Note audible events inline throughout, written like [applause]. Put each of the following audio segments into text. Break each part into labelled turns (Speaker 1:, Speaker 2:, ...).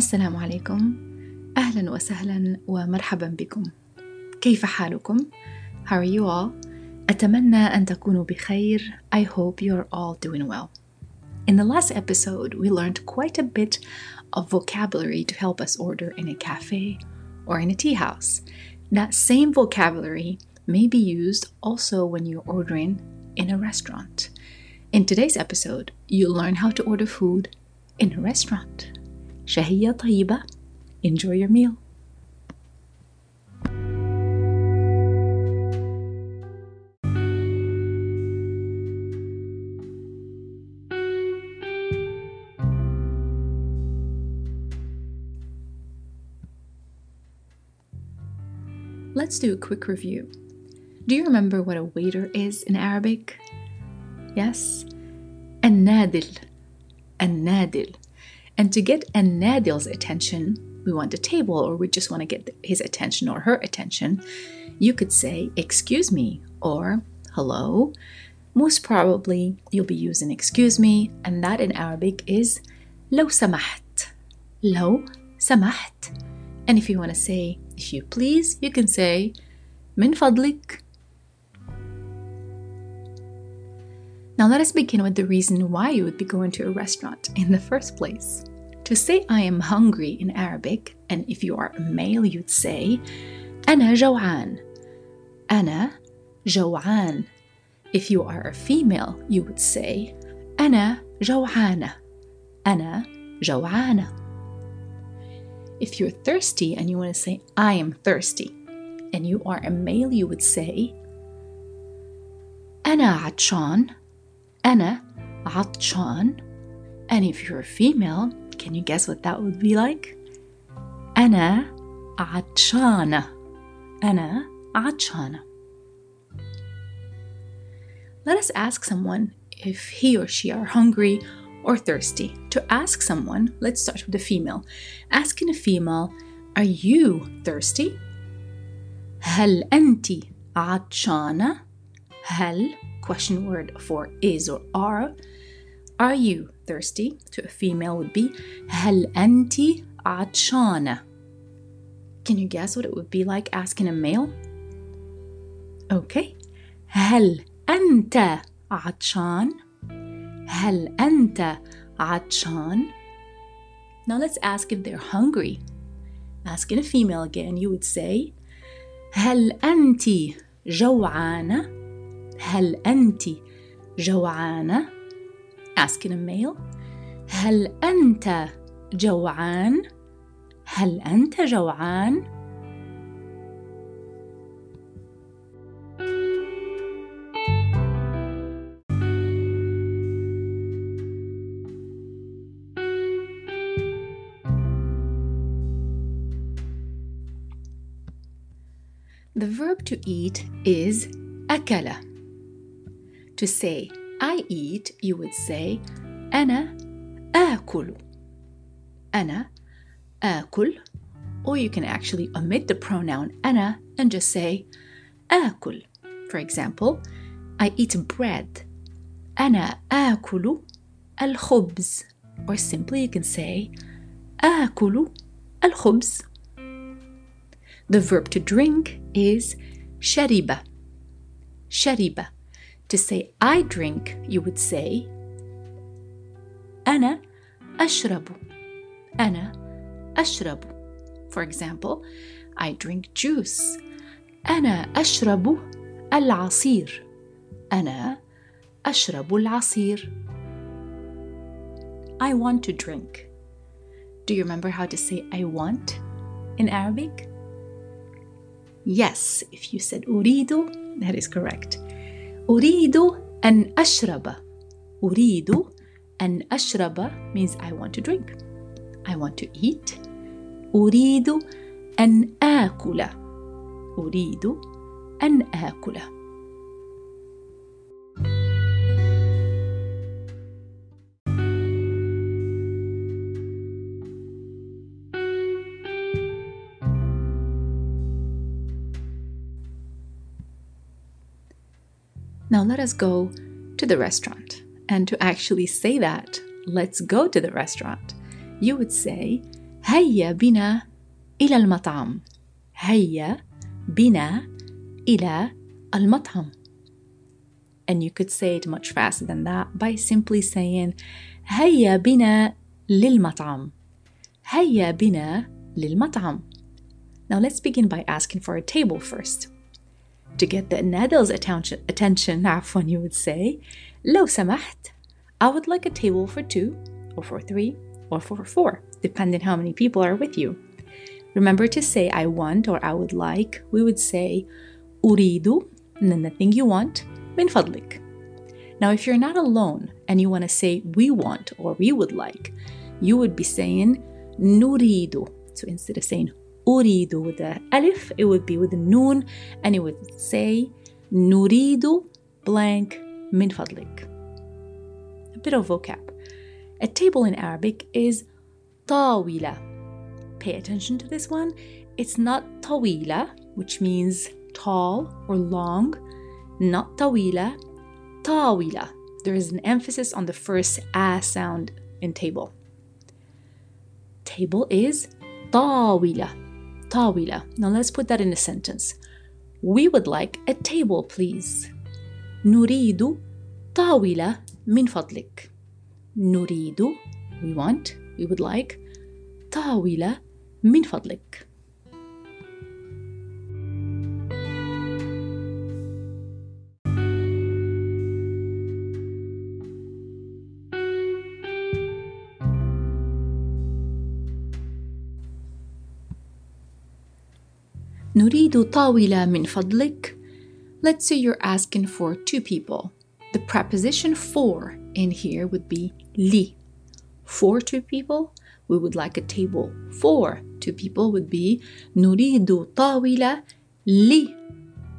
Speaker 1: السلام عليكم أهلا وسهلا ومرحبا بكم كيف حالكم؟ How are you all? أتمنى أن تكونوا بخير I hope you're all doing well In the last episode, we learned quite a bit of vocabulary to help us order in a cafe or in a tea house. That same vocabulary may be used also when you're ordering in a restaurant. In today's episode, you'll learn how to order food in a restaurant. شهية طيبة. Enjoy your meal. Let's do a quick review. Do you remember what a waiter is in Arabic? Yes? النادل النادل and to get النادل's attention we want a table or we just want to get his attention or her attention you could say excuse me or hello most probably you'll be using excuse me and that in Arabic is لو سمحت لو سمحت and if you want to say if you please you can say من فضلك Now let us begin with the reason why you would be going to a restaurant in the first place. To say I am hungry in Arabic, and if you are a male, you'd say أنا جوعان. أنا جوعان. If you are a female, you would say أنا جوعانة. أنا جوعانة. If you're thirsty and you want to say I am thirsty, and you are a male, you would say أنا عطشان. أنا عطشان. And if you're a female, can you guess what that would be like? أنا عطشانة. أنا عطشانة. Let us ask someone if he or she are hungry or thirsty. To ask someone, let's start with the female. Asking a female, are you thirsty? هل أنت عطشانة؟ هل question word for is or are. Are you thirsty? To a female would be هل أنت عطشانة? Can you guess what it would be like asking a male? Okay. هل أنت عطشان؟ هل أنت عطشان؟ Now let's ask if they're hungry. Asking a female again, you would say هل أنت جوعانة؟ هل أنت جوعانة؟ Asking a male هل أنت جوعان؟ هل أنت جوعان؟ The verb to eat is أكل. To say I eat, you would say أنا آكل. أنا آكل. Or you can actually omit the pronoun أنا and just say آكل. For example, I eat bread. أنا آكل الخبز. Or simply you can say آكل الخبز. The verb to drink is شرب. شرب. To say I drink, you would say أنا أشرب. أنا أشرب. For example, I drink juice. أنا أشرب العصير. أنا أشرب العصير. I want to drink. Do you remember how to say I want in Arabic? Yes, if you said أريد, that is correct. أريد أن أشرب. أريد أن أشرب means I want to drink. I want to eat. أريد أن آكل. أريد أن آكل. Now let us go to the restaurant. And to actually say that, let's go to the restaurant, you would say هيا بنا إلى المطعم هيا بنا إلى المطعم and you could say it much faster than that by simply saying هيا بنا للمطعم هيا بنا للمطعم Now let's begin by asking for a table first. To get the Nadel's attention, attention عفوا, you would say لو سمحت I would like a table for two or for three or for four depending how many people are with you. Remember to say I want or I would like. We would say أريد and then the thing you want من فضلك. Now if you're not alone and you want to say we want or we would like, you would be saying نريد. So instead of saying أريد with the alif, it would be with the noon and it would say نريد blank من فضلك. A bit of vocab. A table in Arabic is طاولة. Pay attention to this one. It's not طويلة, which means tall or long, not طويلة, طاولة. There is an emphasis on the first a sound in table. Table is طاولة. طاولة. Now let's put that in a sentence. We would like a table, please. نريد طاولة من فضلك. نريد we want we would like طاولة من فضلك نريد طاولة من فضلك Let's say you're asking for two people. The preposition for in here would be li. For two people, we would like a table. For two people would be نريد طاولة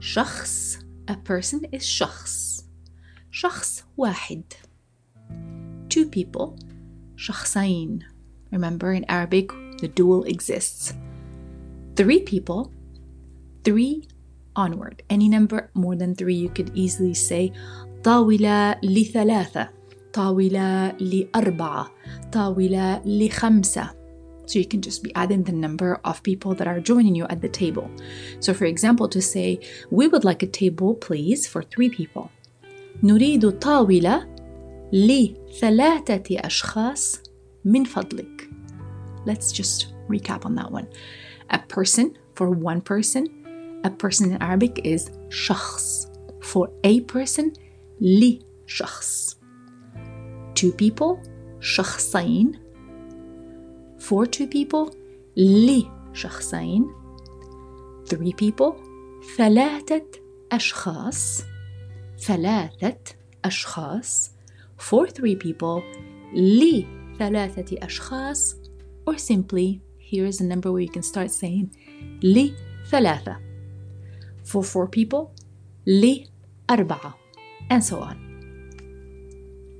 Speaker 1: لشخص. A person is شخص. شخص واحد. Two people. شخصين. Remember in Arabic, the dual exists. Three people. Three onward. Any number more than three, you could easily say طاولة لثلاثة طاولة لأربعة طاولة لخمسة So you can just be adding the number of people that are joining you at the table. So for example, to say, we would like a table, please, for three people. نريد طاولة لثلاثة أشخاص من فضلك. Let's just recap on that one. A person for one person. A person in Arabic is شخص. For a person, لشخص. Two people, شخصين. For two people, لشخصين. Three people, ثلاثة أشخاص. ثلاثة أشخاص. For three people, لثلاثة أشخاص. Or simply, here's a number where you can start saying لثلاثة. For four people, لأربعة. And so on.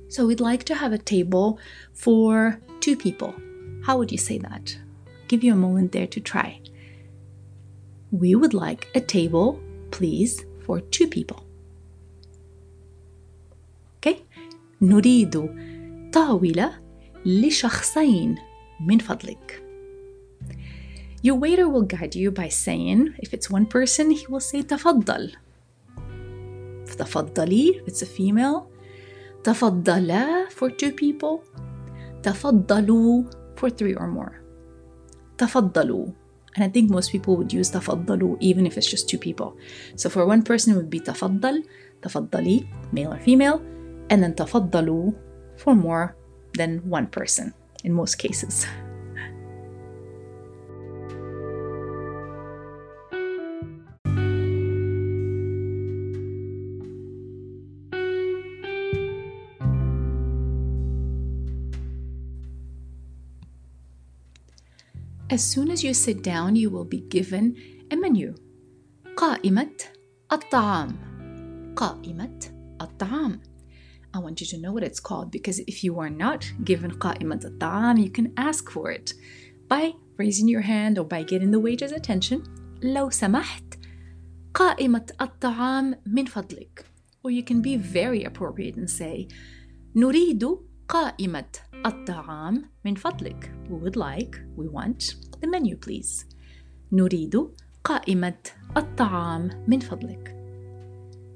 Speaker 1: So we'd like to have a table for two people. How would you say that? give you a moment there to try. We would like a table, please, for two people. Okay? نريد طاولة لشخصين من فضلك. Your waiter will guide you by saying, if it's one person, he will say تفضل. تفضلي, if it's a female. تفضلا for two people. تفضلوا for three or more. تفضلوا. And I think most people would use تفضلوا even if it's just two people. So for one person it would be تفضل, تفضلي, male or female, and then تفضلوا for more than one person in most cases. As soon as you sit down, you will be given a menu. قائمة الطعام. قائمة الطعام. I want you to know what it's called because if you are not given قائمة الطعام, you can ask for it by raising your hand or by getting the waiter's attention. لو سمحت قائمة الطعام من فضلك. Or you can be very appropriate and say نريد قائمة الطعام من فضلك. We would like, we want the menu please. نريد قائمة الطعام من فضلك.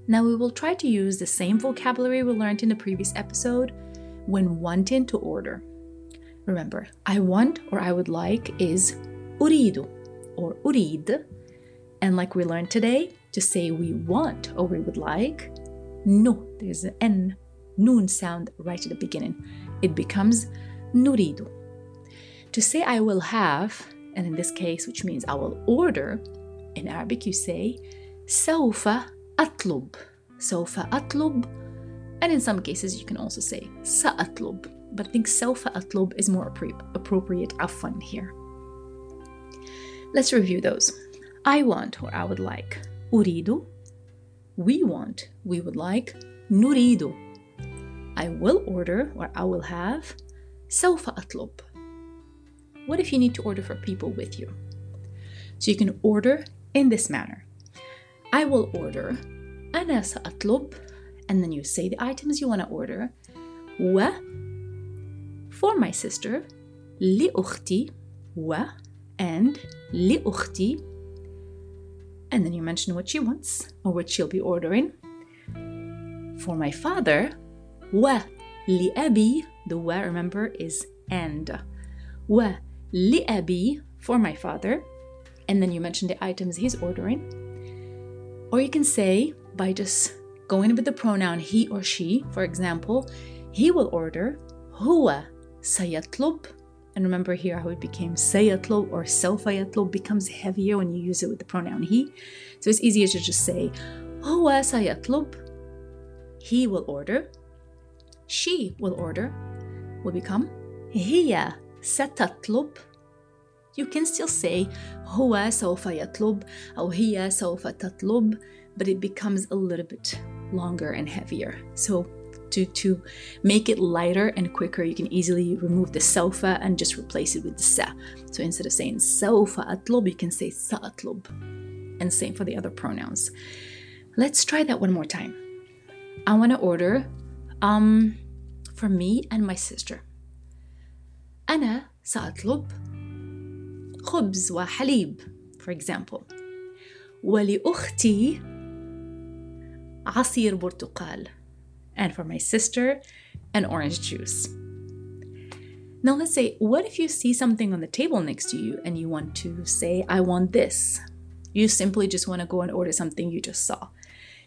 Speaker 1: Now we will try to use the same vocabulary we learned in the previous episode when wanting to order. Remember, I want or I would like is أريد or أريد. And like we learned today, to say we want or we would like, no, there's an N, noon sound right at the beginning. It becomes nuridu. To say I will have, and in this case, which means I will order, in Arabic you say sawfa atlub. Sawfa atlub. And in some cases you can also say sa'atlub. But I think sawfa atlub is more appropriate afwan here. Let's review those. I want or I would like. Uridu. We want. We would like. Nuridu I will order or I will have. سوف أطلب. What if you need to order for people with you? So you can order in this manner. I will order. أنا سأطلب. And then you say the items you want to order. و for my sister لأختي و and لأختي and then you mention what she wants or what she'll be ordering. For my father Wu li abi. the wa remember is and. li abi for my father. And then you mention the items he's ordering. Or you can say by just going with the pronoun he or she, for example, he will order huwa sayatlub. And remember here how it became sayatlub or selfayatlub becomes heavier when you use it with the pronoun he. So it's easier to just say huwa sayatlub. He will order she will order will become هي ستطلب you can still say هو سوف يطلب أو هي سوف تطلب but it becomes a little bit longer and heavier so to, to make it lighter and quicker, you can easily remove the sofa and just replace it with the sa. So instead of saying sofa atlub, you can say sa'atlub. And same for the other pronouns. Let's try that one more time. I want to order um, for me and my sister. أنا سأطلب خبز وحليب for example ولأختي عصير برتقال and for my sister, an orange juice. Now, let's say, what if you see something on the table next to you and you want to say, I want this? You simply just want to go and order something you just saw.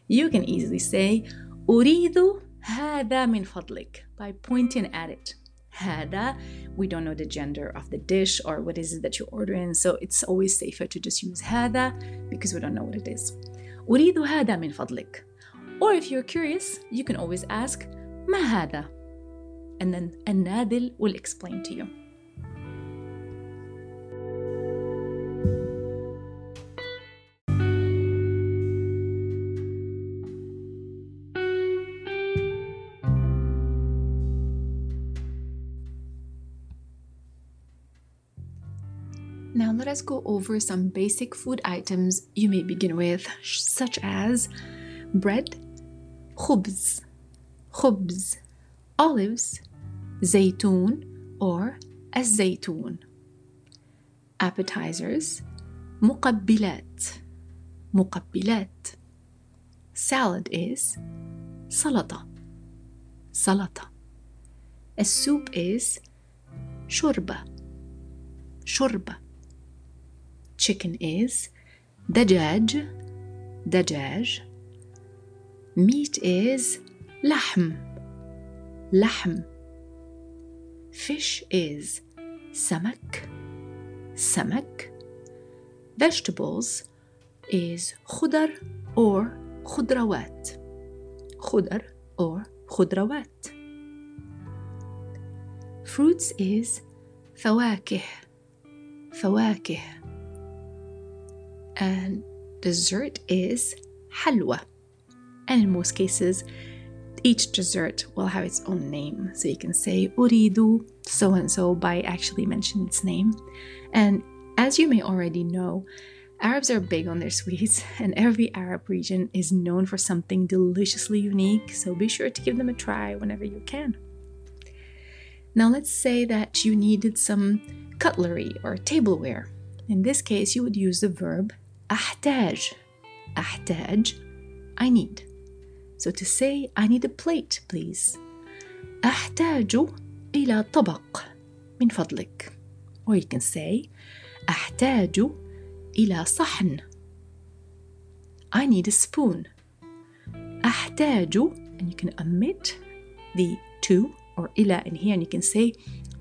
Speaker 1: You can easily say, أريد هذا من فضلك by pointing at it. هذا, we don't know the gender of the dish or what is it that you're ordering, so it's always safer to just use هذا because we don't know what it is. أريد هذا من فضلك. Or if you're curious, you can always ask, ما هذا? And then النادل will explain to you. Now, let us go over some basic food items you may begin with, such as bread, خبز خبز olives زيتون or الزيتون appetizers مقبلات مقبلات salad is سلطة سلطة السوب is شوربة شوربة chicken is دجاج دجاج Meat is لحم لحم Fish is سمك سمك Vegetables is خضر or خضروات خضر or خضروات Fruits is فواكه فواكه and dessert is halwa. And in most cases, each dessert will have its own name. So you can say uridu so and so by actually mentioning its name. And as you may already know, Arabs are big on their sweets, [laughs] and every Arab region is known for something deliciously unique, so be sure to give them a try whenever you can. Now, let's say that you needed some cutlery or tableware. In this case, you would use the verb أحتاج. أحتاج, I need. So to say, I need a plate, please. أحتاج إلى طبق من فضلك. Or you can say, أحتاج إلى صحن. I need a spoon. أحتاج, and you can omit the to or إلى in here, and you can say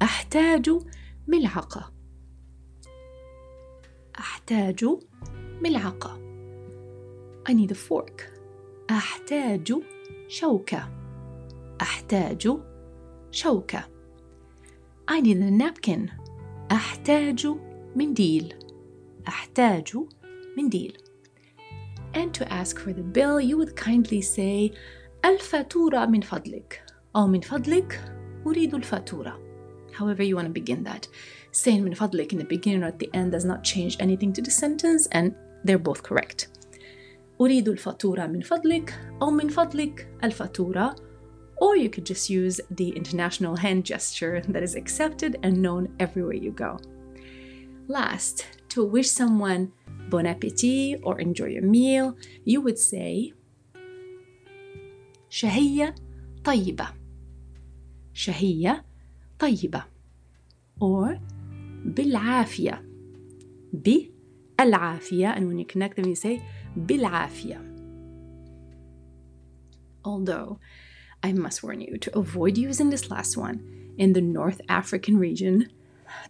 Speaker 1: أحتاج ملعقة. أحتاج ملعقة. I need a fork. أحتاج شوكة. أحتاج شوكة. I need a napkin. أحتاج منديل. أحتاج منديل. And to ask for the bill, you would kindly say الفاتورة من فضلك أو من فضلك أريد الفاتورة. However you want to begin that. Saying من فضلك in the beginning or at the end does not change anything to the sentence and they're both correct. أريد الفاتورة من فضلك أو من فضلك الفاتورة or you could just use the international hand gesture that is accepted and known everywhere you go. Last, to wish someone bon appetit or enjoy your meal, you would say شهية طيبة شهية طيبة or بالعافية بالعافية and when you connect them you say بالعافية although I must warn you to avoid using this last one in the North African region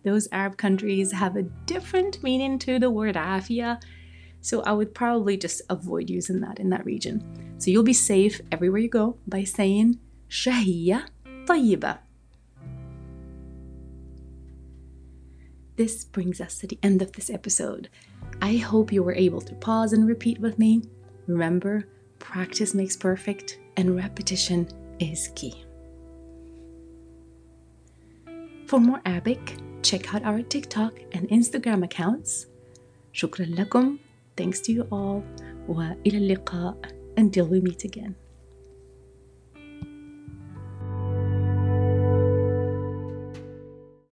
Speaker 1: those Arab countries have a different meaning to the word afia so I would probably just avoid using that in that region so you'll be safe everywhere you go by saying شهية طيبة This brings us to the end of this episode. I hope you were able to pause and repeat with me. Remember, practice makes perfect and repetition is key. For more Arabic, check out our TikTok and Instagram accounts. شكرا لكم. Thanks to you all. وإلى اللقاء until we meet again.